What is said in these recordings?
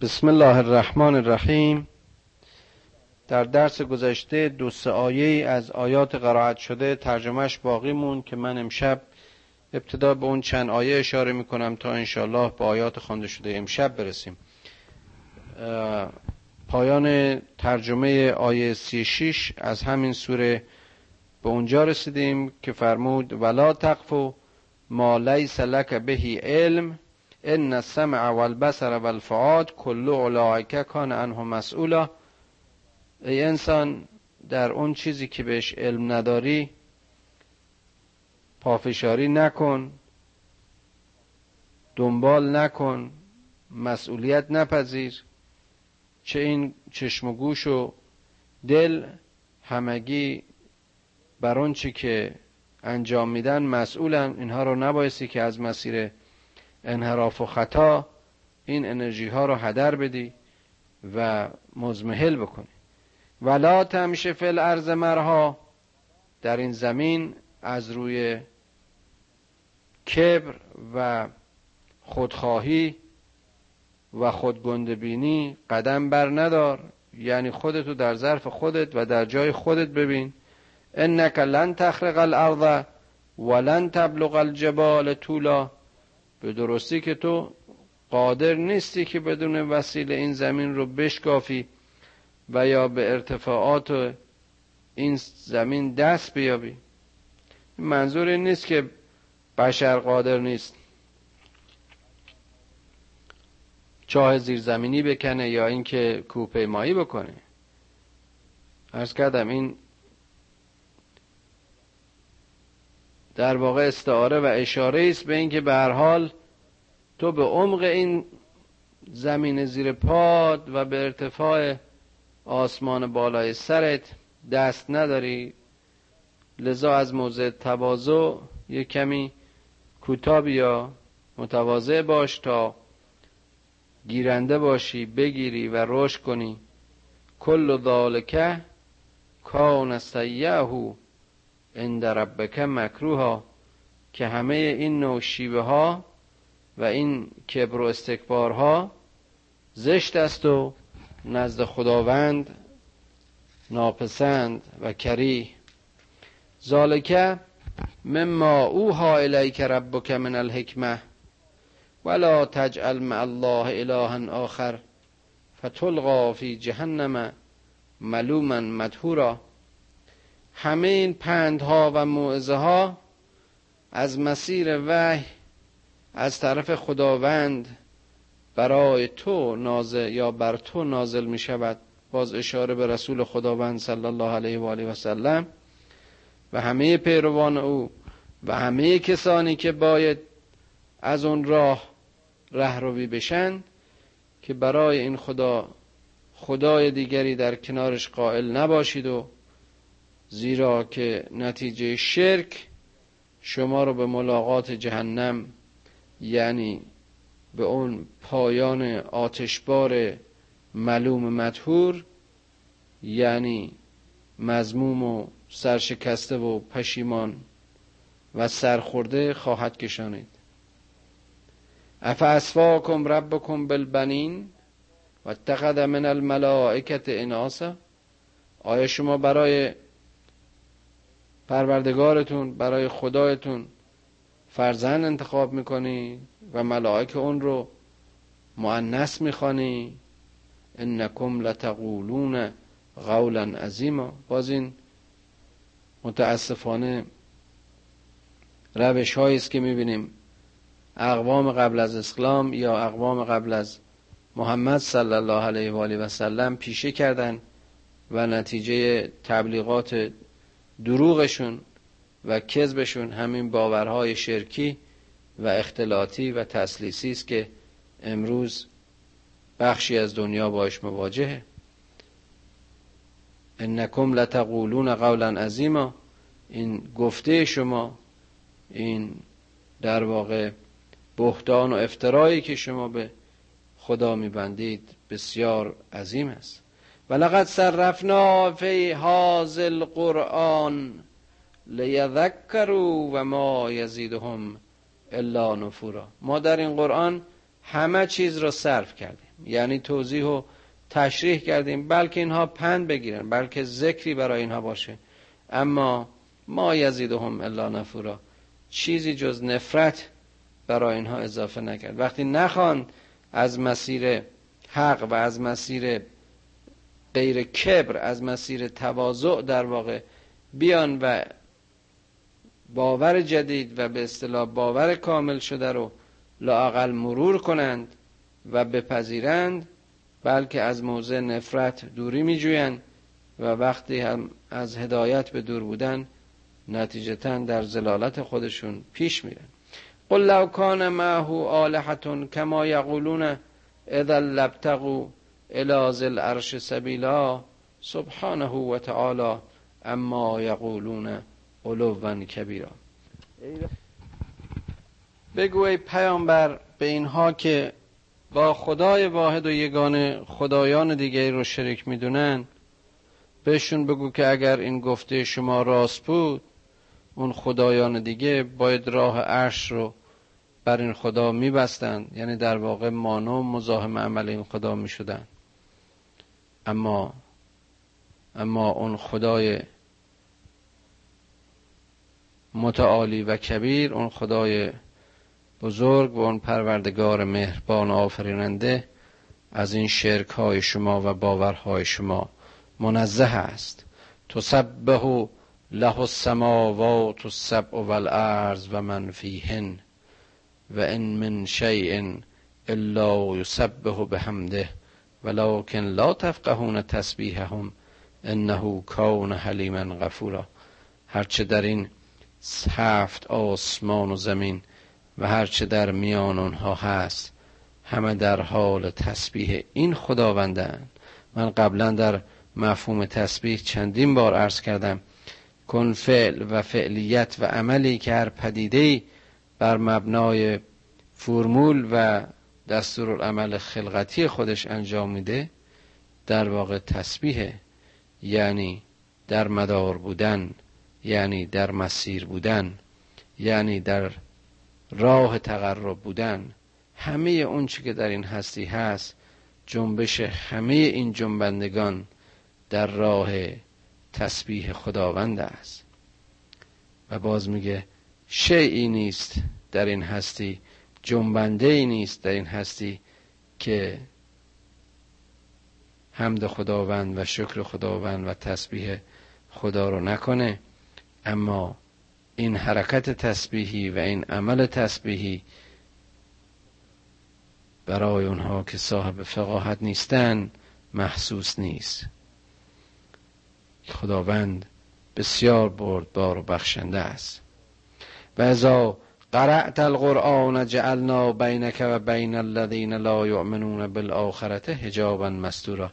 بسم الله الرحمن الرحیم. در درس گذشته دو سه آیه از آیات قرائت شده ترجمهش باقی مون که من امشب ابتدا به اون چند آیه اشاره می‌کنم تا انشالله به آیات خوانده شده امشب برسیم. پایان ترجمه آیه 36 از همین سوره به اونجا رسیدیم که فرمود ولا تقفو ما لیس لک بهی علم ان السمع والبصر والفؤاد کل اولئک کان عنه مسئولا ای انسان در اون چیزی که بهش علم نداری پافشاری نکن دنبال نکن مسئولیت نپذیر. چه این چشم و گوش و دل همگی بر اون چی که انجام میدن مسئولن. اینها رو نبایستی که از مسیر انحراف و خطا این انرژی ها رو هدر بدی و مزمحل بکنی. ولا تمشه فل ارز مرها در این زمین از روی کبر و خودخواهی و خودگندبینی قدم بر ندار. یعنی خودتو در ظرف خودت و در جای خودت ببین. انک لن تخرق الارض ولن تبلغ الجبال طولا. به درستی که تو قادر نیستی که بدون وسیله این زمین رو بشکافی و یا به ارتفاعات این زمین دست بیابی. منظور این نیست که بشر قادر نیست. چاه زیرزمینی بکنه یا اینکه کوپیمایی بکنه. ارز کردم این در واقع استعاره و اشاره است به اینکه به هر حال تو به عمق این زمین زیر پاد و به ارتفاع آسمان بالای سرت دست نداری لذا از موضع تواضع یک کمی کوتاه بیا متواضع باش تا گیرنده باشی بگیری و رشد کنی. کل ذالکه کان سیعه عند ربک مکروها که همه این نوع شیوه ها و این کبر و استکبارها زشت است و نزد خداوند ناپسند و کری ذالکه مما اوها الیک ربک من الحکمه ولا تجعل مع الله الها آخر فتلقا فی جهنم ملوما مدهورا همه این پندها و موعظه ها از مسیر وحی از طرف خداوند برای تو نازل یا بر تو نازل می شود باز اشاره به رسول خداوند صلی الله علیه و آله و سلم و همه پیروان او و همه کسانی که باید از اون راه رهروی بشن که برای این خدا خدای دیگری در کنارش قائل نباشید و زیرا که نتیجه شرک شما رو به ملاقات جهنم یعنی به اون پایان آتشبار ملوم مدهور یعنی مزموم و سرشکسته و پشیمان و سرخورده خواهد کشانید. اف اسفاکم ربکم بالبنین و اتخذ من الملائکت اناسا؟ آیا شما برای پروردگارتون برای خدایتون فرزند انتخاب می‌کنی و ملائک اون رو معنس می‌خوانی. انکم لتقولون قولا عظیما. باز این متاسفانه روش است که می‌بینیم. اقوام قبل از اسلام یا اقوام قبل از محمد صلی الله علیه و آله و سلم پیشه کردن و نتیجه تبلیغات دروغشون و کذبشون همین باورهای شرکی و اختلاطی و تسلیسی است که امروز بخشی از دنیا باش مواجهه. انکم لتقولون قولا عظیما. این گفته شما این در واقع بهتان و افترایی که شما به خدا میبندید بسیار عظیم است. ولقد صرفنا فی هذا القرآن لیذکروا و ما یزیدهم الا نفورا. ما در این قرآن همه چیز را صرف کردیم. یعنی توضیح و تشریح کردیم. بلکه اینها پند بگیرن بلکه ذکری برای اینها باشه. اما ما یزیدهم الا نفورا. چیزی جز نفرت برای اینها اضافه نکرد. وقتی نخوان از مسیر حق و از مسیر غیر کبر از مسیر تواضع در واقع بیان و باور جدید و به اصطلاح باور کامل شده رو لاقل مرور کنند و بپذیرند بلکه از موضع نفرت دوری می جویند و وقتی هم از هدایت به دور بودن نتیجتا در زلالت خودشون پیش میرن. قل لو کان معه آلهتون کما یقولون اذا لبتغوا الى ذل عرش سبیلا سبحانه و تعالی اما یقولون علوا کبیرا. بگو ای پیامبر به اینها که با خدای واحد و یگانه خدایان دیگه رو شریک می‌دونن بهشون بگو که اگر این گفته شما راست بود اون خدایان دیگه باید راه عرش رو بر این خدا میبستند یعنی در واقع مانو مزاحم عمل این خدا می‌شدن. اما اما اون خدای متعالی و کبیر اون خدای بزرگ و اون پروردگار مهربان آفریننده از این شرک های شما و باورهای شما منزه است. تسبه له السماوات السبع والارض و من فیهن و ان من شیء الا یسبح بحمده ولكن لا تفقهون تسبیحهم انه کان حلیما غفورا. هرچه در این هفت آسمان و زمین و هرچه در میان آنها هست همه در حال تسبیح این خداوندند. من قبلا در مفهوم تسبیح چندین بار عرض کردم کن فعل و فعلیت و عملی که هر پدیده بر مبنای فرمول و دستورالعمل خلقتی خودش انجام میده در واقع تسبیح یعنی در مدار بودن یعنی در مسیر بودن یعنی در راه تقرب بودن. همه اون چی که در این هستی هست جنبش همه این جنبندگان در راه تسبیح خداوند است. و باز میگه شیعی نیست در این هستی جنبنده ای نیست در این هستی که حمد خداوند و شکر خداوند و تسبیح خدا رو نکنه. اما این حرکت تسبیحی و این عمل تسبیحی برای اونها که صاحب فقاهت نیستن محسوس نیست. خداوند بسیار بردبار و بخشنده است. و ازا قرأت القرآن جعلنا بینک و بین الذین لا یؤمنون بالآخرته حجابا مستورا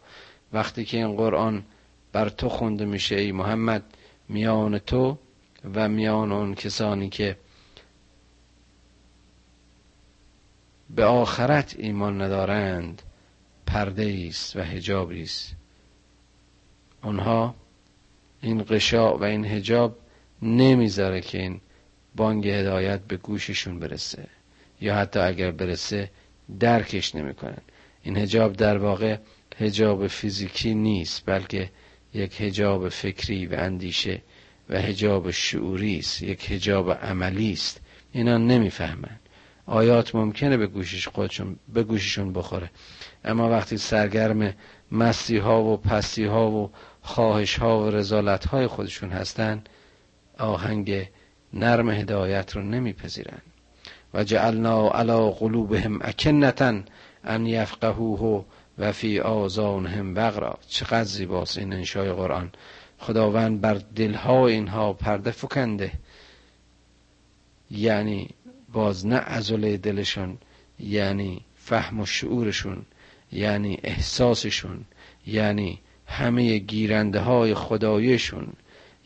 وقتی که این قرآن بر تو خونده میشه ای محمد میان تو و میان اون کسانی که به آخرت ایمان ندارند پرده است و حجابی است. اونها این قشا و این حجاب نمی‌ذاره که این بانگ هدایت به گوششون برسه. یا حتی اگر برسه درکش نمی‌کنن. این هجاب در واقع هجاب فیزیکی نیست بلکه یک هجاب فکری و اندیشه و هجاب شعوری است یک هجاب عملی است. اینا نمی‌فهمن. آیات ممکنه به گوشش خودشون به گوششون بخوره. اما وقتی سرگرم مستی ها و پستی ها و خواهش ها و رزالت های خودشون هستن آهنگ نرم هدایت رو نمیپذیرن. و جعلنا علی قلوبهم اکنتا ان یفقهوه و فی آذانهم وقرا چقدر زیباست این انشای قرآن. خداوند بر دلها اینها پرده فکنده. یعنی باز نه عضله دلشون یعنی فهم و شعورشون یعنی احساسشون یعنی همه گیرنده های خدایشون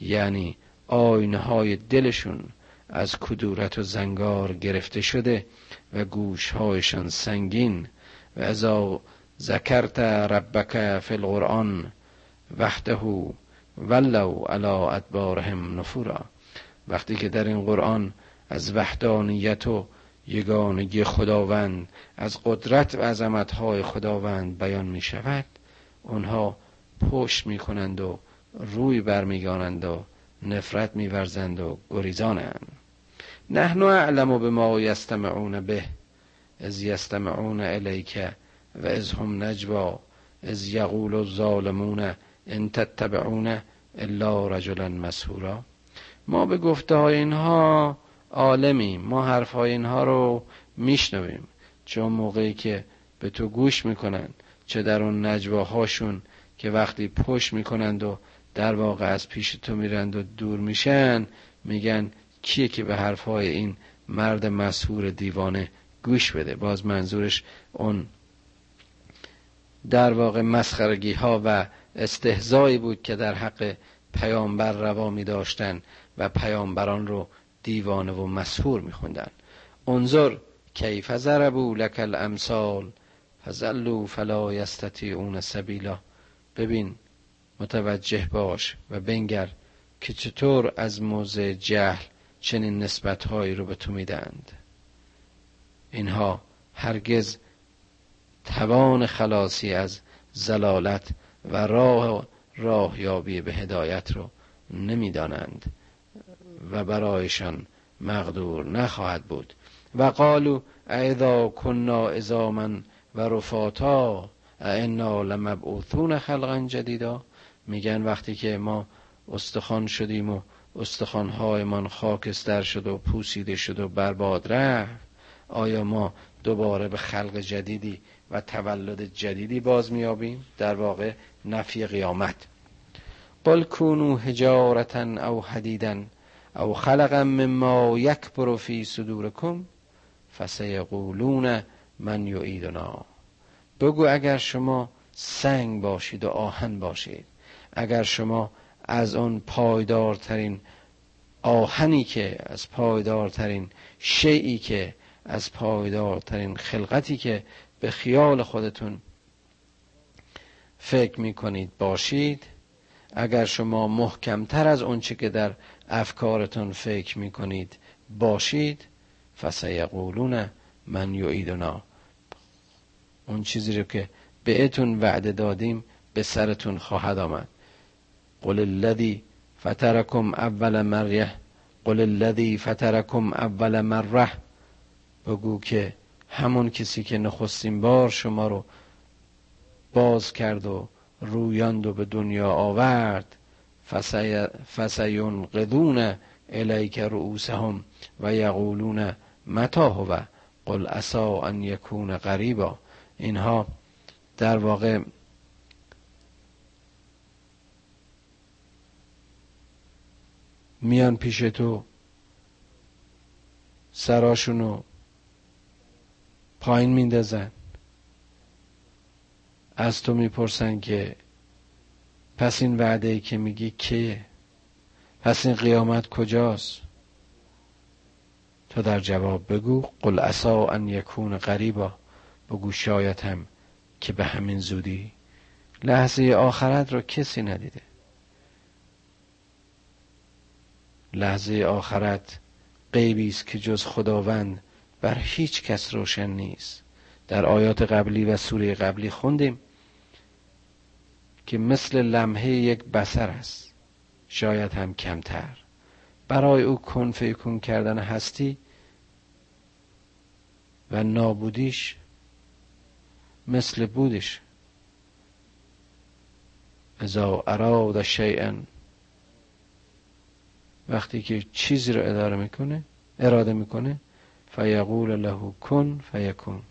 یعنی آینه های دلشون از کدورت و زنگار گرفته شده و گوشهایشان سنگین و ازا ذکرت ربک فی القرآن وحده ولو علی ادبارهم نفورا. وقتی که در این قرآن از وحدانیت و یگانگی خداوند از قدرت و عظمتهای خداوند بیان می شود اونها پشت می کنند و روی برمیگانند و نفرت میورزند و گریزانند. نحن اعلم به ما یستمعون به از یستمعون الیک و از هم نجوا از یقول الظالمون ان تتبعون الا رجلا مسهورا ما به گفته های اینها عالمیم. ما حرف های اینها رو میشنویم. چون موقعی که به تو گوش می‌کنن چه در اون نجواهاشون که وقتی پشت می‌کنند و در واقع از پیش تو میرند و دور میشن. میگن کیه که به حرفهای این مرد مسهور دیوانه گوش بده؟ باز منظورش اون در واقع مسخرگی ها و استهزایی بود که در حق پیامبر روا می داشتن و پیامبران رو دیوانه و مسهور می خوندن انظر کیف ضربوا لک الامثال فزلوا فلا یستطیعون سبیلا. ببین متوجه باش و بنگر که چطور از موضع جهل چنین نسبتهایی رو به تو میدند. اینها هرگز توان خلاصی از زلالت و راه راه یابی به هدایت رو نمی‌دانند و برایشان مقدور نخواهد بود. و قالو اذا کنا ازاما و رفاتا انا لمبعوثون خلقا جدیدا؟ میگن وقتی که ما استخوان شدیم و استخوانهایمان خاکستر شد و پوسیده شد و برباد رفت آیا ما دوباره به خلق جدیدی و تولد جدیدی باز میابیم در واقع نفی قیامت. قل کونو حجارتا او حدیدا او خلقا مما یکبر فی صدورکم فسیقولون من یعیدنا. بگو اگر شما سنگ باشید و آهن باشید. اگر شما از اون پایدارترین آهنی که از پایدارترین شیعی که از پایدارترین خلقتی که به خیال خودتون فکر می کنید باشید. اگر شما محکمتر از اونچه که در افکارتون فکر می کنید باشید فسیقولون من یعیدنا. اون چیزی رو که بهتون وعده دادیم به سرتون خواهد آمد. قل الذي فترکم اول مره قل الذي فترکم اول مره بگو که همون کسی که نخستین بار شما رو باز کرد و رویاند و به دنیا آورد فسینقذون الیک رؤوسهم و یقولون متا هو؟ قل اسا ان یکون قریبا اینها در واقع میان پیش تو سراشونو پایین میندازن. از تو می‌پرسن که پس این وعده ای که میگی کیه؟ پس این قیامت کجاست؟ تو در جواب بگو قل اسا ان یکون قریبا بگو شاید هم که به همین زودی لحظه آخرت رو کسی ندیده. لحظه آخرت غیبی است که جز خداوند بر هیچ کس روشن نیست. در آیات قبلی و سوره قبلی خوندیم که مثل لمحه یک بسر است. شاید هم کمتر. برای او کن فیکون کردن هستی و نابودیش مثل بودش. ازا اراد شیئا وقتی که چیزی رو اداره می‌کنه اراده می‌کنه فیقول له کن فیکون.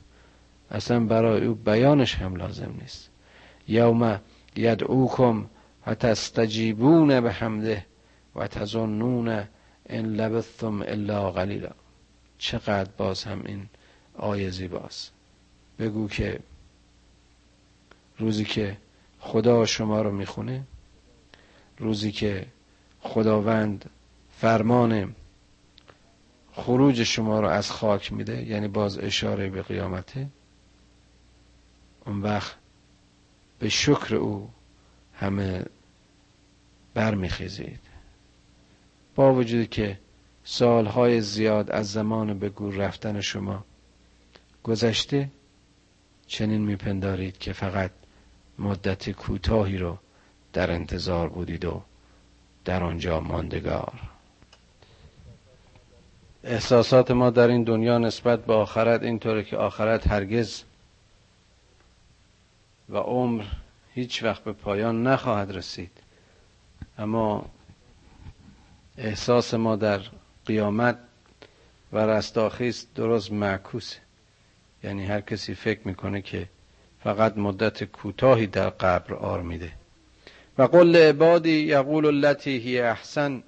اصلا برای او بیانش هم لازم نیست. یوم یدعوکم و تستجیبون به حمده و تظنون ان لبثتم الا قلیلا. چقدر باز هم این آیه زیباست. بگو که روزی که خدا شما رو می‌خونه روزی که خداوند فرمان خروج شما رو از خاک میده یعنی باز اشاره به قیامته اون وقت به شکر او همه برمیخیزید. با وجود که سالهای زیاد از زمان به گور رفتن شما گذشته چنین میپندارید که فقط مدت کوتاهی رو در انتظار بودید و در آنجا ماندگار. احساسات ما در این دنیا نسبت به آخرت اینطوره که آخرت هرگز و عمر هیچ وقت به پایان نخواهد رسید. اما احساس ما در قیامت و رستاخیز درست معکوسه. یعنی هر کسی فکر می‌کنه که فقط مدت کوتاهی در قبر آرمیده و قل عبادی یقول التي هی احسن.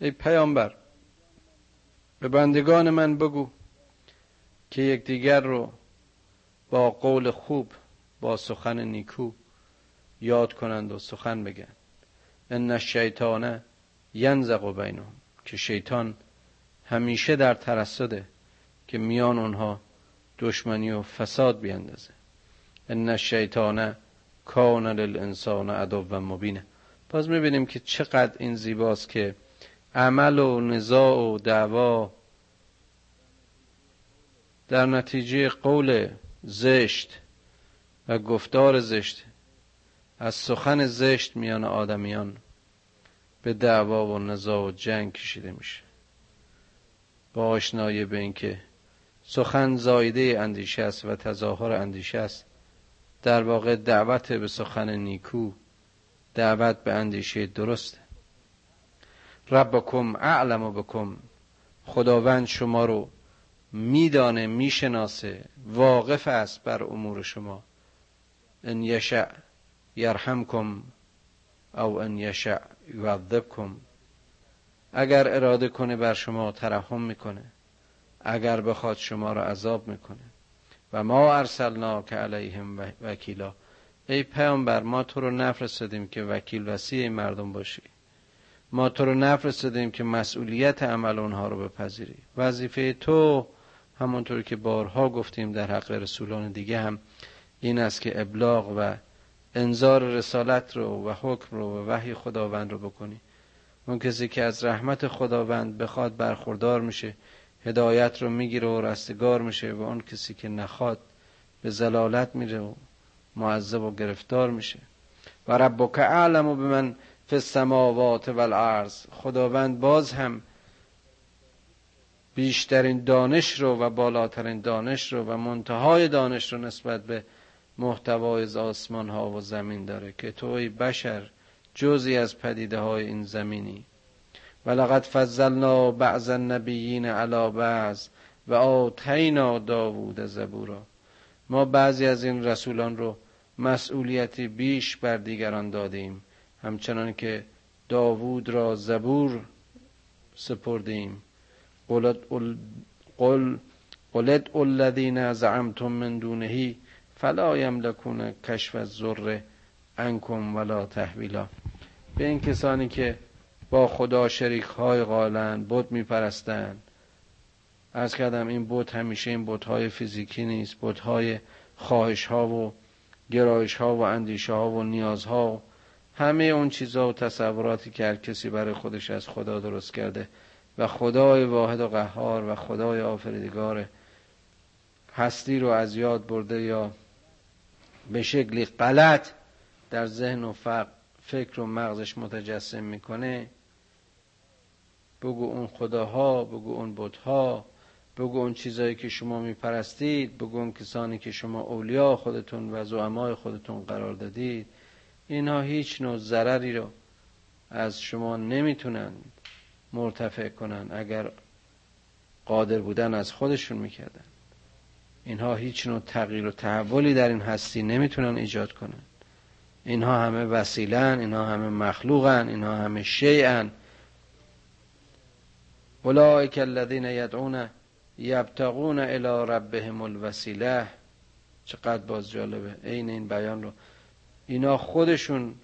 ای پیامبر به بندگان من بگو که یکدیگر رو با قول خوب با سخن نیکو یاد کنند و سخن بگن. ان الشیطان ینزق بینهم که شیطان همیشه در ترصده که میان اونها دشمنی و فساد بیندازه. ان الشیطان کان للانسان عدو و مبینه باز می‌بینیم که چقدر این زیباست که عمل و نزاع و دعوا. در نتیجه قول زشت و گفتار زشت. از سخن زشت میان آدمیان به دعوا و نزاع و جنگ کشیده میشه. با آشنایی به اینکه سخن زایده اندیشه است و تظاهر اندیشه است در واقع دعوت به سخن نیکو دعوت به اندیشه درسته ربکم اعلم بکم. خداوند شما رو میدانه می‌شناسه. واقف است بر امور شما. ان یشع یرحمکم او ان یشع یعذبکم. اگر اراده کنه بر شما ترحم می‌کنه اگر بخواد شما را عذاب می‌کنه. و ما ارسلنا که علیهم وکیلا. ای پیامبر ما تو رو نفرستادیم که وکیل وسیع مردم باشی. ما تو رو نفرستادیم که مسئولیت عمل اونها رو بپذیری. وظیفه تو همونطور که بارها گفتیم در حق رسولان دیگه هم این است که ابلاغ و انظار رسالت رو و حکم رو و وحی خداوند رو بکنی. اون کسی که از رحمت خداوند بخواد برخوردار میشه هدایت رو می‌گیره و رستگار میشه و اون کسی که نخواد به زلالت میره و معذب و گرفتار میشه. و ربک اعلم و به من فی السماوات والارض. خداوند باز هم بیشترین دانش رو و بالاترین دانش رو و منتهای دانش رو نسبت به محتوای آسمان ها و زمین داره که توی بشر جزی از پدیده های این زمینی. ولقد فضلنا بعض النبیین علی بعض و آتینا داوود زبورا. ما بعضی از این رسولان رو مسئولیتی بیش بر دیگران دادیم. همچنان که داوود را زبور سپردیم. قلت قل قلت الذین زعمتم من دونهی فلا یملکون کشف الذر عنکم ولا تحویلا. به این کسانی که با خدا شریک های قالن بت میپرستند. از کردم این بت همیشه این بت های فیزیکی نیست. بت های خواهش ها و گرایش ها و اندیشه ها و نیاز ها همه اون چیزها و تصوراتی که هر کسی برای خودش از خدا درست کرده و خدای واحد و قهار و خدای آفریدگار هستی رو از یاد برده یا به شکلی غلط در ذهن و فکر و مغزش متجسم می‌کنه بگو اون خداها بگو اون بتها بگو اون چیزایی که شما میپرستید بگو اون کسانی که شما اولیا خودتون و زعمای خودتون قرار دادید. اینها هیچ نوع ضرری رو از شما نمی‌تونند مرتفع کنن اگر قادر بودن از خودشون می‌کردن. اینها هیچ نوع تغییر و تحولی در این هستی نمی‌تونن ایجاد کنن. اینها همه وسیلن اینها همه مخلوقن اینها همه شیعن. اولئک الذین یدعون یبتغون الی ربهم الوسیله. چقدر باز جالبه. عین این بیان رو اینا خودشون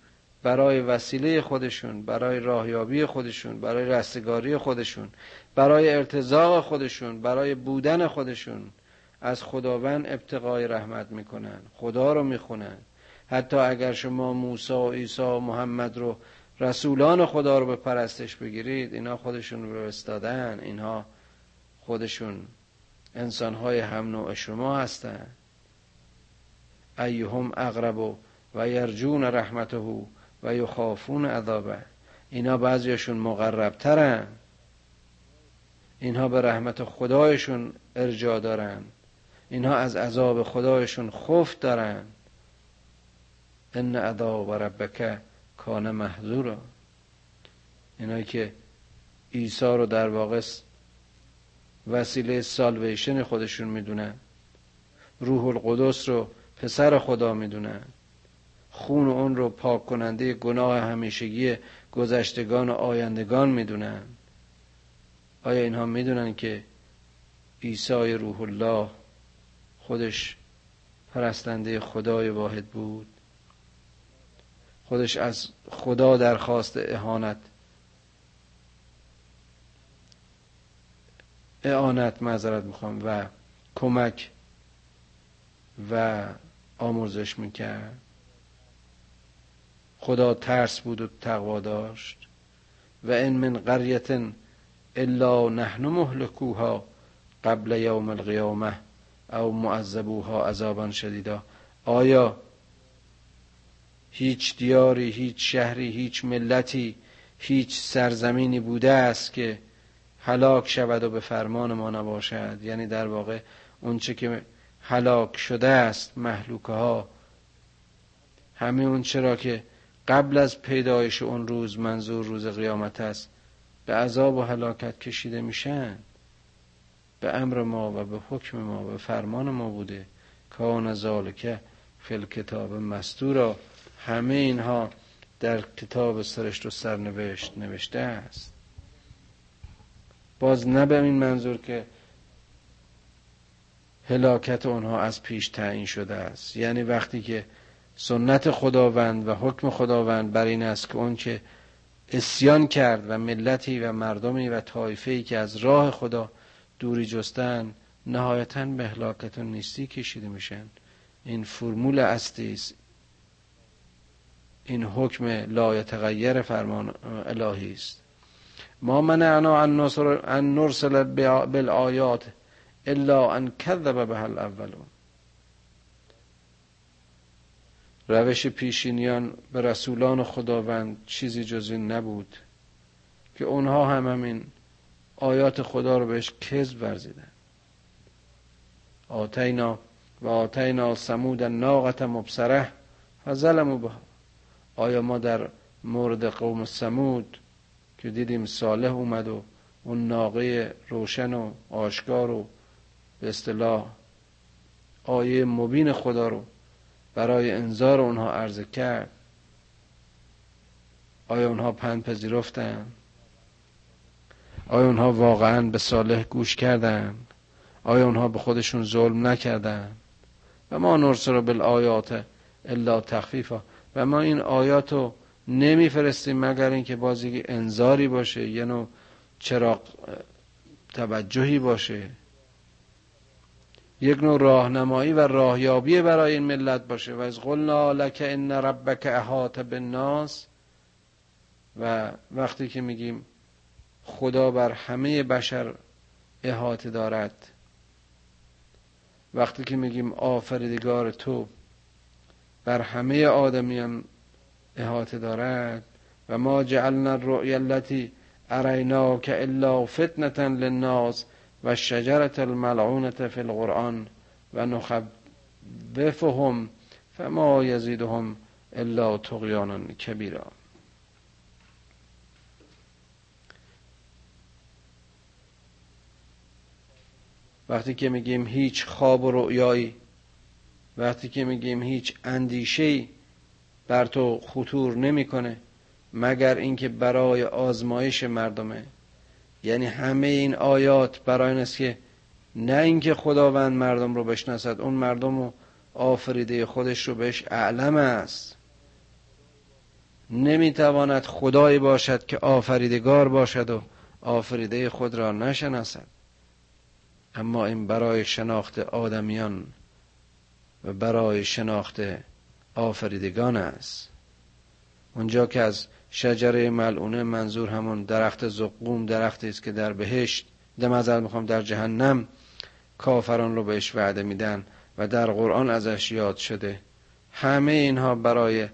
برای وسیله خودشون برای راهیابی خودشون برای رستگاری خودشون برای ارتزاق خودشون برای بودن خودشون از خداوند ابتقای رحمت می‌کنن خدا رو می‌خونن. حتی اگر شما موسی و عیسی و محمد رو رسولان خدا رو به پرستش بگیرید اینا خودشون رو استادن اینها خودشون انسانهای هم نوع شما هستند ایهم اقرب و یرجون رحمته و یخافون عذابه. اینا بعضیشون مقربترن. اینها به رحمت خدایشون ارجا دارن. اینها از عذاب خدایشون خوف دارن. ان عذاب ربک کان محذورا. اینایی که عیسی رو در واقع وسیله سالویشن خودشون می‌دونن. روح القدس رو پسر خدا می‌دونن. خون اون رو پاک کننده گناه همیشگی گذشتگان و آیندگان می‌دونن. آیا اینها می‌دونن که عیسی روح الله خودش پرستنده خدای واحد بود؟ خودش از خدا درخواست اهانت اعانت معذرت می‌خوام و کمک و آموزش می‌کرد. خدا ترس بود و تقوا داشت. و این من قریت الا نحن مهلکوها قبل یوم القیامه او معذبوها عذابا شدیدا. آیا هیچ دیاری هیچ شهری هیچ ملتی هیچ سرزمینی بوده است که هلاک شود و به فرمان ما نباشد؟ یعنی در واقع اونچه که هلاک شده است محلوکه ها همه اون چرا که قبل از پیدایش اون روز منظور روز قیامت است به عذاب و هلاکت کشیده میشن. به امر ما و به حکم ما و به فرمان ما بوده. کان ذالک فی کتاب مستورا. همه اینها در کتاب سرشت و سرنوشت نوشته است. باز نه به این منظور که هلاکت اونها از پیش تعیین شده است. یعنی وقتی که سنت خداوند و حکم خداوند بر این است که اون که اسیان کرد و ملتی و مردمی و طایفه‌ای که از راه خدا دوری جستن نهایتا به هلاکت و نیستی کشیده میشن. این فرمول اصلی است. این حکم لا یتغیر فرمان الهی است. ما منعنا ان نرسل بالآیات الا ان کذب به الاولون. روش پیشینیان به رسولان خداوند چیزی جز این نبود که اونها هم همین آیات خدا رو بهش کذب ورزیدن. آتینا و آتینا سمود ناقت مبصره فظلموا بها. آیا ما در مورد قوم سمود که دیدیم صالح اومد و اون ناقه روشن و آشکار و به اصطلاح آیه مبین خدا رو برای انذار اونها عرضه کرد. آیا اونها پند پذیرفتن آیا اونها واقعا به صالح گوش کردن آیا اونها به خودشون ظلم نکردن و ما نرسل بالآیات الا تخفیفا. و ما این آیات رو نمیفرستیم مگر اینکه بازی انذاری باشه یه نوع چراغ توجهی باشه. یک نوع راهنمایی و راهیابی برای این ملت باشه. و از قلنا لک ان ربک احاط بالناس. و وقتی که میگیم خدا بر همه بشر احاطه دارد وقتی که میگیم آفریدگار تو بر همه آدمیان احاطه دارد. و ما جعلنا الرؤیا التي اریناک الا فتنه للناس. و شجرت الملعونت فی القرآن و نخبفهم فما یزیدهم الا تغیانا کبیرا. وقتی که میگیم هیچ خواب و رؤیایی وقتی که میگیم هیچ اندیشه‌ای بر تو خطور نمی‌کنه مگر اینکه برای آزمایش مردمه. یعنی همه این آیات برای این است که نه اینکه خداوند مردم رو بشناسد اون مردم رو آفریده خودش رو بهش اعلم است. نمی‌تواند خدایی باشد که آفریدگار باشد و آفریده خود را نشناسد. اما این برای شناخت آدمیان و برای شناخت آفریدگان است. اونجا که از شجره ملعونه منظور همون درخت زقوم درختی است که در بهشت دمزل می‌خوام در جهنم کافران رو بهش وعده میدن و در قرآن ازش یاد شده. همه اینها برای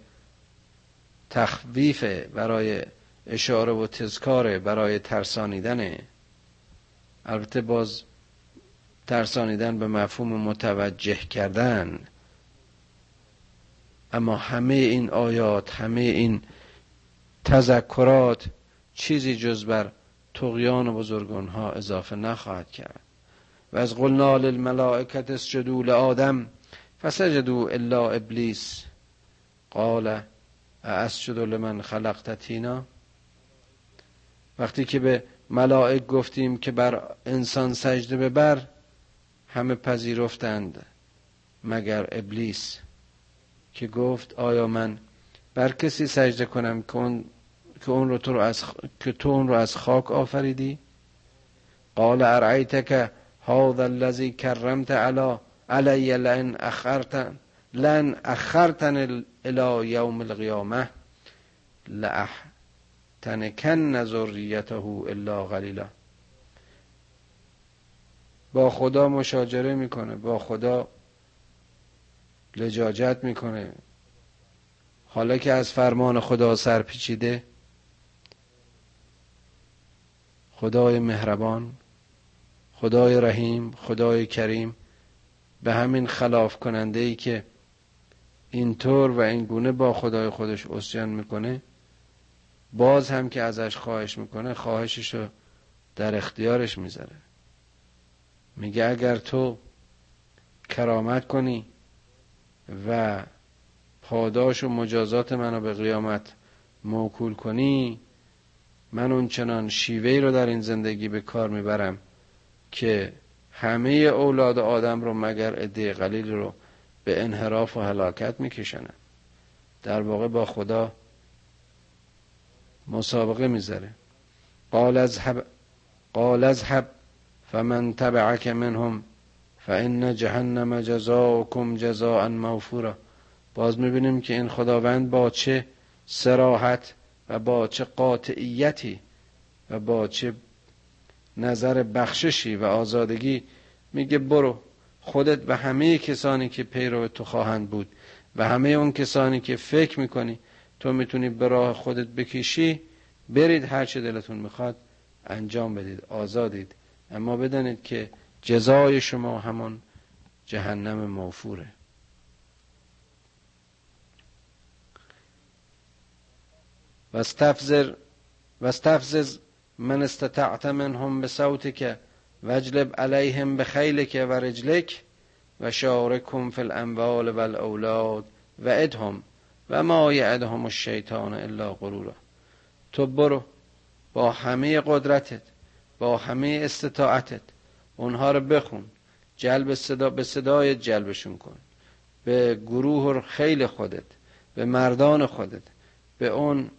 تخویف برای اشاره و تذکاره برای ترسانیدنه البته باز ترسانیدن به مفهوم متوجه کردن. اما همه این آیات همه این تذکرات چیزی جز بر تقیان بزرگان ها اضافه نخواهد کرد. و از قلنا للملائکت اسجدوا لآدم فسجدوا الا ابلیس. قال اسجد لمن خلقت تینا؟ وقتی که به ملائک گفتیم که بر انسان سجده ببر همه پذیرفتند مگر ابلیس. که گفت آیا من بر کسی سجده کنم که اون که اون رو تو رو از که تو اون رو از خاک آفریدی؟ قال ارعیتک هذا الذي کرمت علی علی لن اخرتن لن اخرتن الى یوم القیامه تنکن ذریته الا قلیلا. با خدا مشاجره می‌کنه با خدا لجاجت می‌کنه. حالا که از فرمان خدا سرپیچیده خدای مهربان خدای رحیم خدای کریم به همین خلاف کننده ای که اینطور و این گونه با خدای خودش اسیان می‌کنه باز هم که ازش خواهش می‌کنه خواهشش رو در اختیارش می‌ذاره. میگه اگر تو کرامت کنی و پاداش و مجازات منو به قیامت موکول کنی من اون چنان شیوهی رو در این زندگی به کار می‌برم که همه اولاد آدم رو مگر عده قلیل رو به انحراف و هلاکت میکشنن. در واقع با خدا مسابقه می‌ذاره. قال اذهب قال اذهب فمن تبعك منهم فان جهنم جزاؤكم جزاء موفورا. باز می‌بینیم که این خداوند با چه سراحت و با چه قاطعیتی و با چه نظر بخششی و آزادگی میگه برو خودت و همه کسانی که پیرو تو خواهند بود و همه اون کسانی که فکر می‌کنی تو می‌تونی به راه خودت بکشی برید هر چه دلتون می‌خواد انجام بدید آزادید. اما بدانید که جزای شما همون جهنم موفوره. واستفزر واستفزز من استطعت منهم بصوتك واجلب عليهم بخيلك ورجلك وشاركهم في الاموال والاولاد وعدهم و ما یعدهم الشیطان الا غرورا. تو برو با همه قدرتت با همه استطاعتت اونها رو بخون جلب صدا به صدای جلبشون کن. به گروه خیل خودت به مردان خودت به اون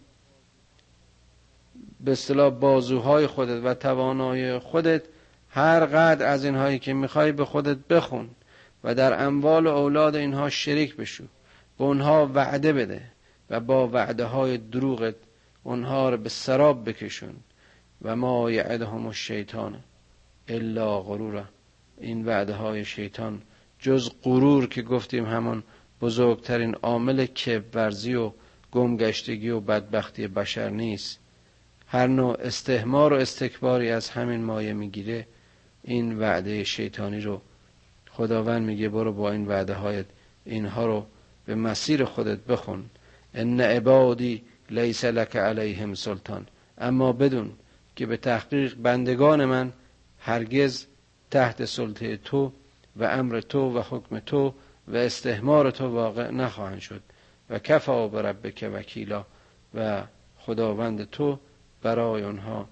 به اصطلاح بازوهای خودت و توانایی خودت هر قدر از اینهایی که می‌خوای به خودت بخون و در اموال و اولاد اینها شریک بشو. به اونها وعده بده و با وعده های دروغت اونها رو به سراب بکشون و ما یعدهم الشیطان الا غرورا. این وعده های شیطان جز غرور که گفتیم همون بزرگترین عامل کبرزی و گمگشتگی و بدبختی بشر نیست. هر نوع استهمار و استکباری از همین مایه می‌گیره این وعده شیطانی رو خداوند میگه برو با این وعده هایت اینها رو به مسیر خودت بخون. ان عبادی لیس لک علیهم سلطان. اما بدون که به تحقیق بندگان من هرگز تحت سلطه تو و امر تو و حکم تو و استهمار تو واقع نخواهند شد. و کفا بربک وکیلا و خداوند تو برای آنها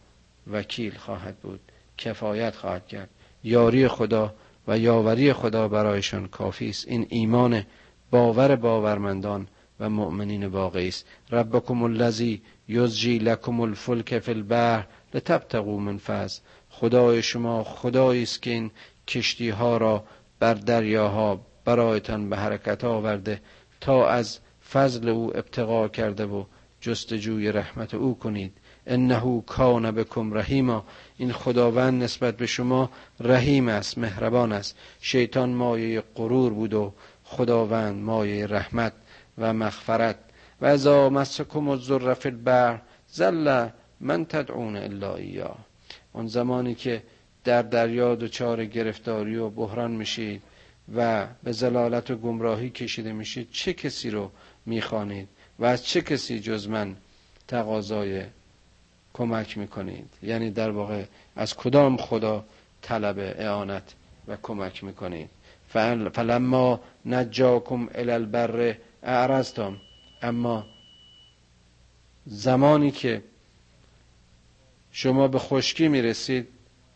وکیل خواهد بود کفایت خواهد کرد. یاری خدا و یاوری خدا برایشان کافی است. این ایمان باور باورمندان و مؤمنین واقعی است. ربکم الذی یزجی لکم الفلک فی البحر لتبتغوا من فضل. خدای شما خدایی است که این کشتی ها را بر دریاها برایتان به حرکت آورده تا از فضل او ابتقا کرده و جستجوی رحمت او کنید. انه کان بکم رحیما. این خداوند نسبت به شما رحیم است مهربان است. شیطان مایه غرور بود و خداوند مایه رحمت و مغفرت. و ازا مسکم الذر فی البحر زل من تدعون الا ایا. اون زمانی که در دریا دچار گرفتاری و بحران میشید و به زلالت و گمراهی کشیده میشید چه کسی رو می‌خوانید؟ و از چه کسی جز من تقاضای کمک می‌کنید. یعنی در واقع از کدام خدا طلب اعانت و کمک می‌کنید؟ فلما نجاکم الالبر اعرضتم. اما زمانی که شما به خشکی می‌رسید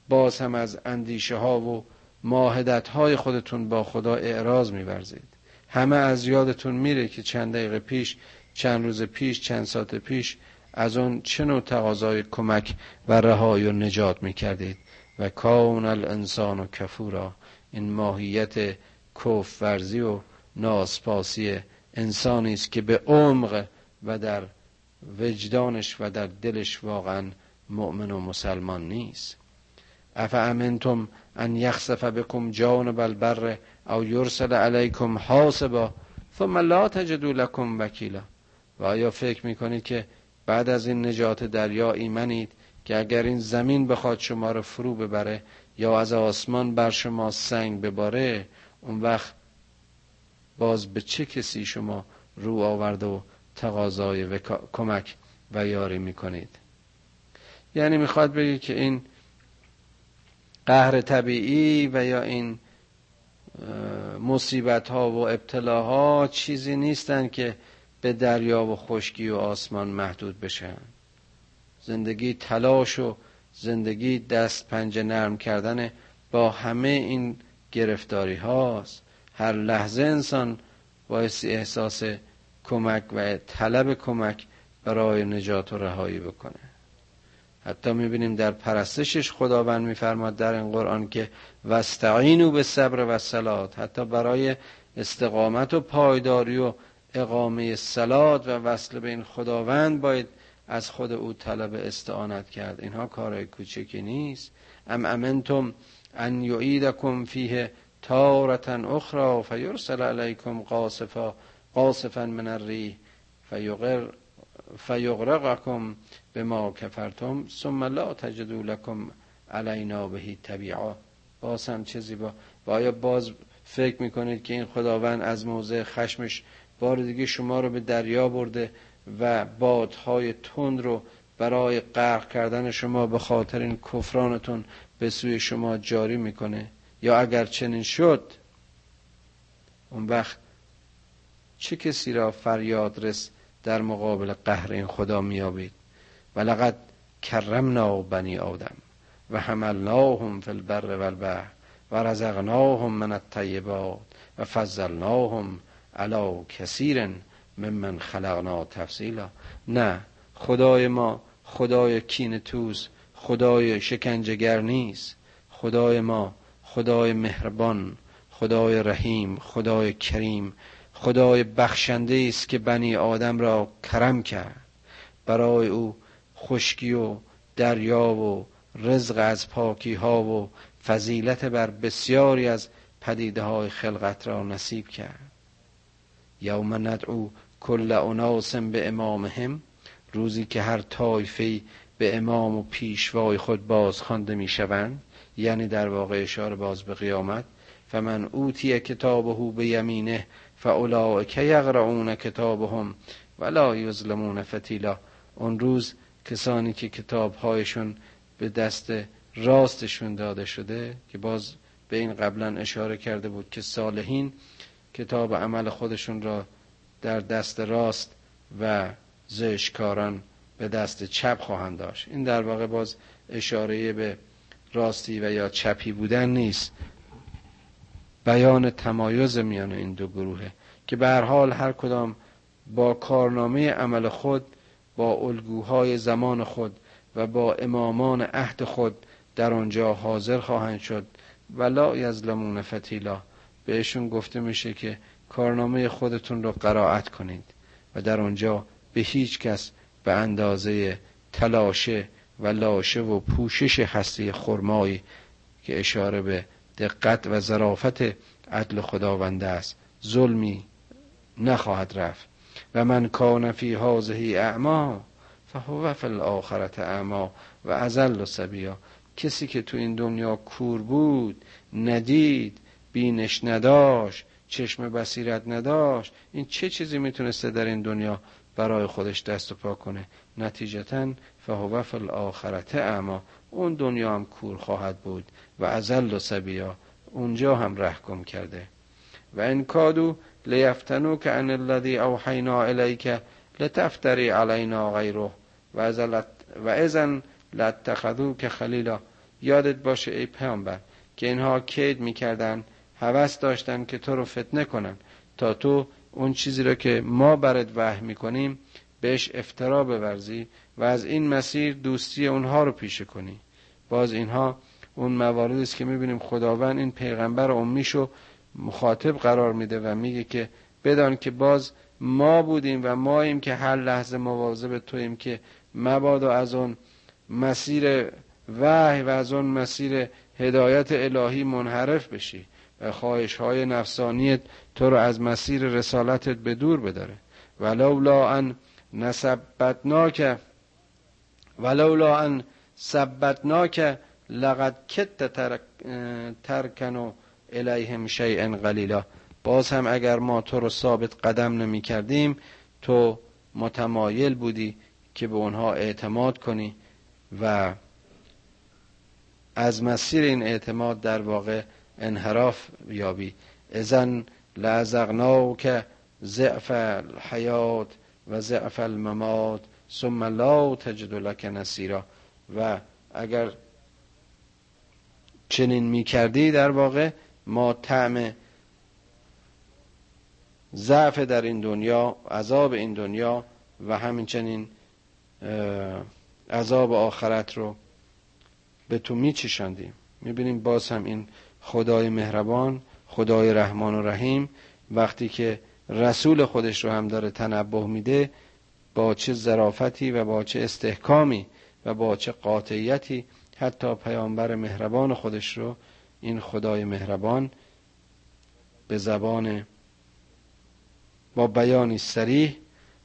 باز هم از اندیشه ها و ماهدت های خودتون با خدا اعراض میورزید. همه از یادتون میره که چند دقیقه پیش چند روز پیش چند ساعت پیش از اون چه نوع تقاضای کمک و رهایی و نجات می‌کردید؟ و کون الانسان و کفورا این ماهیت کف ورزی و ناسپاسی انسانی است که به عمق و در وجدانش و در دلش واقعا مؤمن و مسلمان نیست. امنتم ان یخسف بكم جانب البر او یرسل علیکم حاسبا ثم لا تجدوا لكم وکیلا. و آیا فکر می‌کنید که بعد از این نجات دریا ایمنید که اگر این زمین بخواد شما رو فرو ببره یا از آسمان بر شما سنگ بباره اون وقت باز به چه کسی شما رو آورده و تقاضای و کمک و یاری می‌کنید؟ یعنی می‌خواد بگه که این قهر طبیعی و یا این مصیبت ها و ابتلاها چیزی نیستن که به دریا و خشکی و آسمان محدود بشن. زندگی تلاش و زندگی دست پنجه نرم کردن با همه این گرفتاری هاست. هر لحظه انسان بایستی احساس کمک و طلب کمک برای نجات و رهایی بکنه. حتی می‌بینیم در پرستشش خداوند میفرماد در این قرآن که وستعینو به صبر و سلات حتی برای استقامت و پایداری و اقامه سلات و وصل به این خداوند باید از خود او طلب استعانت کرد. اینها کارهای کوچکی نیست. ام امنتم ان یعیدکم فیه تارتا اخرى فیرسل علیکم قاصفا قاصفا من الریح فیغر فیغرقکم به ما کفرتم ثم لا تجدو لکم علینا بهی طبیعا باز هم چه زیبا و آیا باز فکر می‌کنید که این خداوند از موضع خشمش بار دیگه شما رو به دریا برده و بادهای تند رو برای غرق کردن شما به خاطر این کفرانتون به سوی شما جاری می‌کنه. یا اگر چنین شد اون وقت چه کسی را فریاد رس در مقابل قهر این خدا میابید و لقد کرمنا بنی آدم و حملناهم فی البر و البحر و رزقناهم من الطیبات و فضلناهم علی کثیر ممن خلقنا تفصیلا. نه خدای ما خدای کین توز خدای شکنجگر نیست. خدای ما خدای مهربان خدای رحیم خدای کریم خدای بخشنده است که بنی آدم را کرم کرد. برای او خشکی و دریا و رزق از پاکی ها و فضیلت بر بسیاری از پدیده های خلقت را نصیب کرد. یوم ندعو کل اناس به امامهم روزی که هر طایفه به امام و پیشوای خود باز خوانده می‌شوند یعنی در واقع اشاره باز به قیامت فمن اوتی کتابه به یمینه فاولئک یقرؤون کتابهم ولا یظلمون فتیلا. اون روز کسانی که کتابهایشون به دست راستشون داده شده که باز به این قبلا اشاره کرده بود که صالحین کتاب عمل خودشون را در دست راست و زشکاران به دست چپ خواهند داشت. این در واقع باز اشاره به راستی و یا چپی بودن نیست. بیان تمایز میان این دو گروهه که به حال هر کدام با کارنامه عمل خود با الگوهای زمان خود و با امامان عهد خود در آنجا حاضر خواهند شد. ولا یظلمون فتیلا. بهشون گفته میشه که کارنامه خودتون رو قرائت کنید و در آنجا به هیچ کس به اندازه تلاشه و لاشه و پوشش هستی خرمایی که اشاره به دقت و ظرافت عدل خداونده است ظلمی نخواهد رفت. و من کان فی هذه اعما فهو فی الاخرت اعما و ازل و سبیا کسی که تو این دنیا کور بود ندید بینش نداشت چشم بصیرت نداشت این چه چیزی می‌تونسته در این دنیا برای خودش دست و پا کنه؟ نتیجتا فهو فی الاخرت اعما. اون دنیا هم کور خواهد بود و ازل و سبیا اونجا هم رحکم کرده. و ان کادو که ان الذی اوحینا الیک لتفتری علینا غیره. و ازن لتخذو که خلیلا. یادت باشه ای پیامبر که اینها کید می‌کردن هوس داشتن که تو رو فتنه کنن. تا تو اون چیزی رو که ما برات وحی می‌کنیم بهش افترا بورزی و از این مسیر دوستی اونها رو پیشه کنی. باز اینها اون مواردی است که می‌بینیم خداوند این پیغمبر امیشو مخاطب قرار میده و میگه که بدان که باز ما بودیم و ماییم که هر لحظه مواظب تویم که مبادا از اون مسیر وحی و از اون مسیر هدایت الهی منحرف بشی. خواهش های نفسانیت تو رو از مسیر رسالتت به دور بداره. ولولا ان نسبتناک ولولا ان ثبتناک لقد کت ترکنو الیهم شیئا قلیلا. باز هم اگر ما تو رو ثابت قدم نمی کردیم تو متمایل بودی که به اونها اعتماد کنی و از مسیر این اعتماد در واقع انحراف یابی. ازن لعزقناو که ضعف الحیات و ضعف الممات ثم لا تجد لک نصیرا. و اگر چنین می کردی در واقع ما طعم ضعف در این دنیا عذاب این دنیا و همینچنین عذاب آخرت رو به تو میچشاندیم می‌بینیم باز هم این خدای مهربان خدای رحمان و رحیم. وقتی که رسول خودش رو هم داره تنبه میده با چه ظرافتی و با چه استحکامی و با چه قاطعیتی حتی پیامبر مهربان خودش رو این خدای مهربان به زبان با بیانی سریح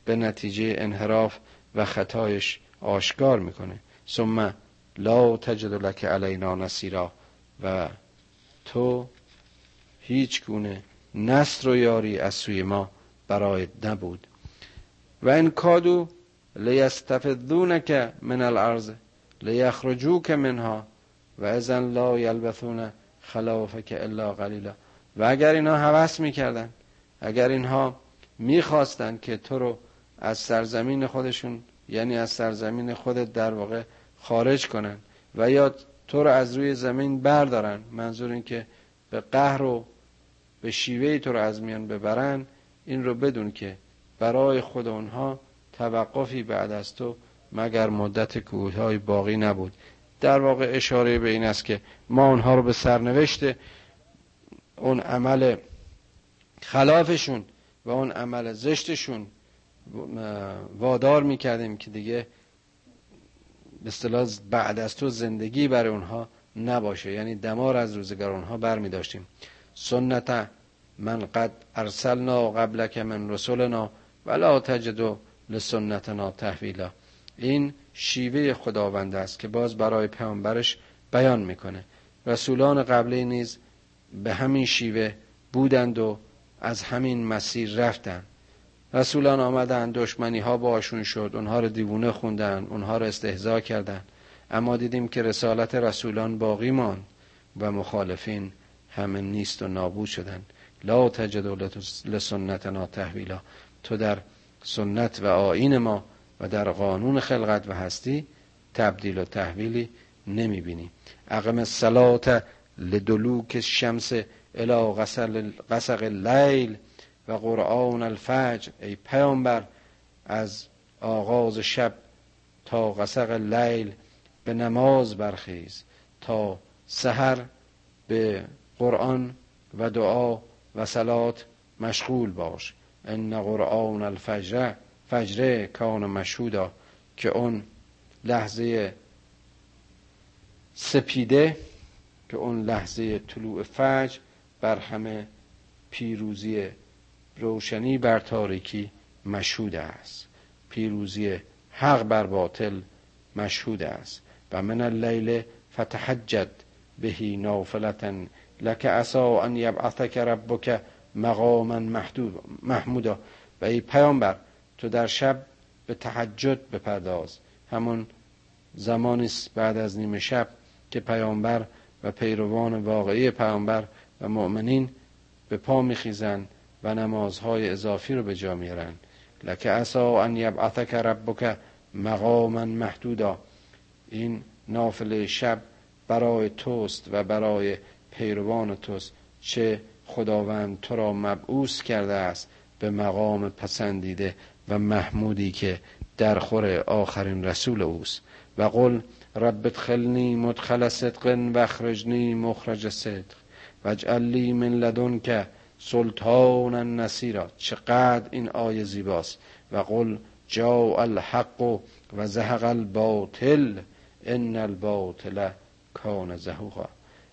به نتیجه انحراف و خطایش آشکار می‌کنه. ثم لا تجد لک علینا نصیرا. و تو هیچ گونه نصر و یاری از سوی ما برای نبود. و این کادو لیستفدونک من الارض لیخرجوک منها و ازن لا یلبثون خلافک الا قلیلا. و اگر اینها هوس می‌کردن اگر اینها می‌خواستن که تو رو از سرزمین خودشون یعنی از سرزمین خودت در واقع خارج کنن و یا تو رو از روی زمین بردارن. منظور این که به قهر و به شیوه تو رو از میان ببرن این رو بدون که برای خود اونها توقفی بعد از تو مگر مدت کوتاهی باقی نبود. در واقع اشاره به این است که ما اونها رو به سرنوشت اون عمل خلافشون و اون عمل زشتشون وادار می‌کردیم که دیگه اصطلاح بعد از تو زندگی برای اونها نباشه. یعنی دمار از روزگار اونها بر می داشتیم سنت من قد ارسلنا قبلک من رسولنا ولا تجدو لسنتنا تحویلا. این شیوه خداوند است که باز برای پیامبرش بیان می‌کنه. رسولان قبلی نیز به همین شیوه بودند و از همین مسیر رفتند. رسولان آمدن دشمنی ها باشون شد اونها رو دیوونه خوندن اونها رو استهزا کردن. اما دیدیم که رسالت رسولان باقی ماند و مخالفین همه نیست و نابود شدن. لا تجد لسنتنا تحویلا. تو در سنت و آین ما و در قانون خلقت و هستی تبدیل و تحویلی نمی بینی اقم الصلات لدلوک شمس الى غسق اللیل. و قرآن الفجر ای پیامبر از آغاز شب تا غسق لیل به نماز برخیز تا سحر به قرآن و دعا و سلات مشغول باش. ان قرآن الفجر فجره کان مشهودا که اون لحظه سپیده که اون لحظه طلوع فجر بر همه پیروزی روشنی بر تاریکی مشهود است. پیروزی حق بر باطل مشهود است. و من اللیل فتحجد بهی نافلتا لک عسا ان یبعثک ربک مقاما محمودا. و ای پیامبر تو در شب به تحجد بپرداز. همون زمانی بعد از نیمه شب که پیامبر و پیروان واقعی پیامبر و مؤمنین به پا میخیزند. و نمازهای اضافی رو به جا میارن. لکه عسا ان یبعثک ربک مقاما محدودا. این نافله شب برای توست و برای پیروان توست. چه خداوند تو را مبعوث کرده است به مقام پسندیده و محمودی که در خور آخرین رسول اوست. و قل رب ادخلنی مدخل صدق و اخرجنی مخرج صدق. و اجعل من لدنک سلطان نصیرا چقدر این آیه زیباست. و قل جاء الحق و زهق الباطل. ان الباطل کان زهوقا.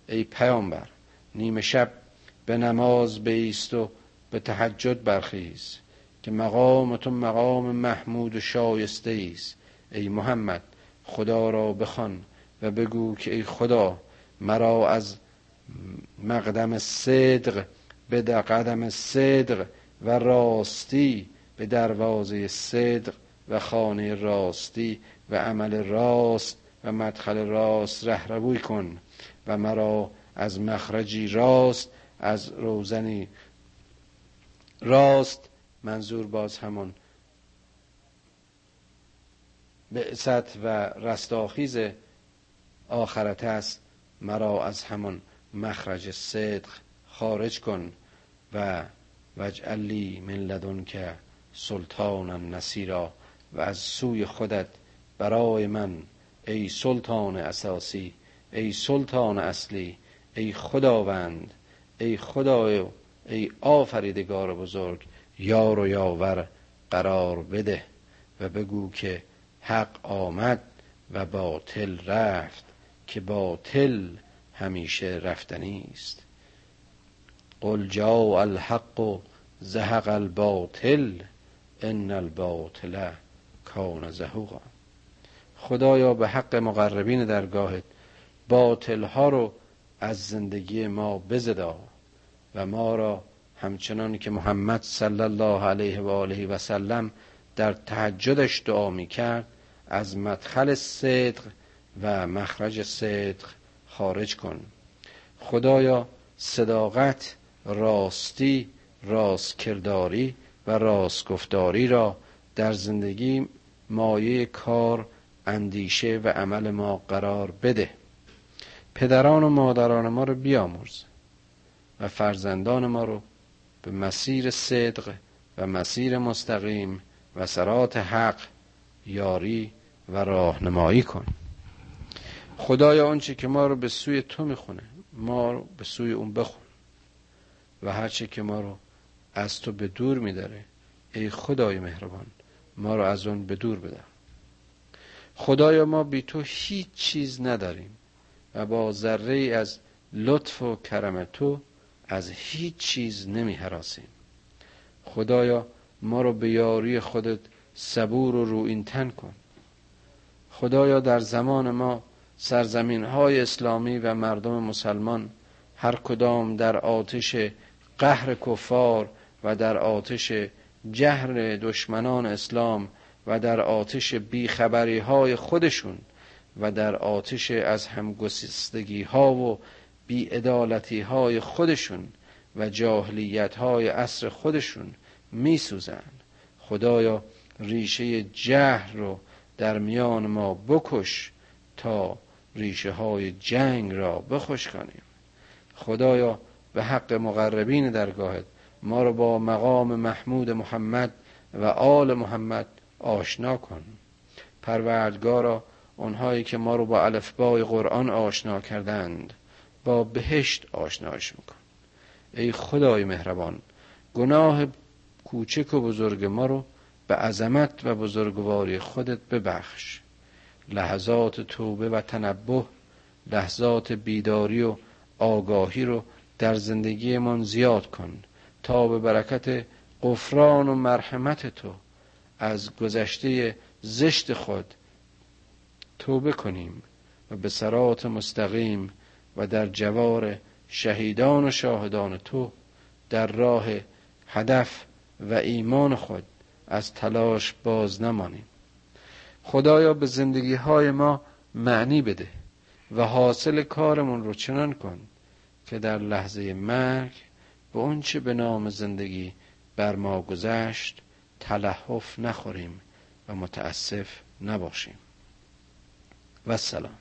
ای پیامبر نیمه شب به نماز بیست و به تحجد برخیز که مقام تو مقام محمود و شایسته است ای محمد خدا را بخوان و بگو که ای خدا مرا از مقدم صدق به قدم صدق و راستی به دروازه صدق و خانه راستی و عمل راست و مدخل راست رهروی کن و مرا از مخرجی راست از روزنی راست. منظور باز همون بعثت و رستاخیز آخرت است مرا از همون مخرج صدق خارج کن و وجعلی من لدن که سلطان نصیرا و از سوی خودت برای من ای سلطان اساسی ای سلطان اصلی ای خداوند ای خدای ای آفریدگار بزرگ یار و یاور قرار بده و بگو که حق آمد و باطل رفت که باطل همیشه رفتنی است. قل جاء الحق زهق الباطل ان الباطل کان زهوقا. خدایا به حق مقربین درگاهت باطل ها رو از زندگی ما بزدا و ما را همچنان که محمد صلی الله علیه و آله و سلم در تهجدش دعا می کرد از مدخل صدق و مخرج صدق خارج کن. خدایا صداقت راستی راست کرداری و راست گفتاری را در زندگی مایه کار اندیشه و عمل ما قرار بده. پدران و مادران ما رو بیامرز و فرزندان ما رو به مسیر صدق و مسیر مستقیم و سرات حق یاری و راهنمایی کن. خدایا آنچه که ما رو به سوی تو می‌خونه ما رو به سوی اون بخون. و هرچه که ما رو از تو به دور میداره ای خدای مهربان ما رو از اون به دور بدار خدایا ما بی تو هیچ چیز نداریم و با ذره از لطف و کرم تو از هیچ چیز نمی حراسیم خدایا ما رو به یاری خودت صبور و رو تن کن. خدایا در زمان ما سرزمین های اسلامی و مردم مسلمان هر کدام در آتش قهر کفار و در آتش جهر دشمنان اسلام و در آتش بیخبری های خودشون و در آتش از همگسستگی ها و بیعدالتی های خودشون و جاهلیت های عصر خودشون میسوزن. خدایا ریشه جهر رو در میان ما بکش تا ریشه های جنگ را بخوش کنیم خدایا به حق مقربین درگاهت ما رو با مقام محمود محمد و آل محمد آشنا کن. پروردگارا اونهایی که ما رو با الفبای قرآن آشنا کردند با بهشت آشناش میکن. ای خدای مهربان گناه کوچک و بزرگ ما رو به عظمت و بزرگواری خودت ببخش. لحظات توبه و تنبه لحظات بیداری و آگاهی رو در زندگیمان زیاد کن تا به برکت قفران و مرحمت تو از گذشته زشت خود توبه کنیم و به سرات مستقیم و در جوار شهیدان و شاهدان تو در راه هدف و ایمان خود از تلاش باز نمانیم. خدایا به زندگی های ما معنی بده و حاصل کارمون رو چنان کن که در لحظه مرگ به اون چه به نام زندگی بر ما گذشت تلحف نخوریم و متاسف نباشیم. و سلام.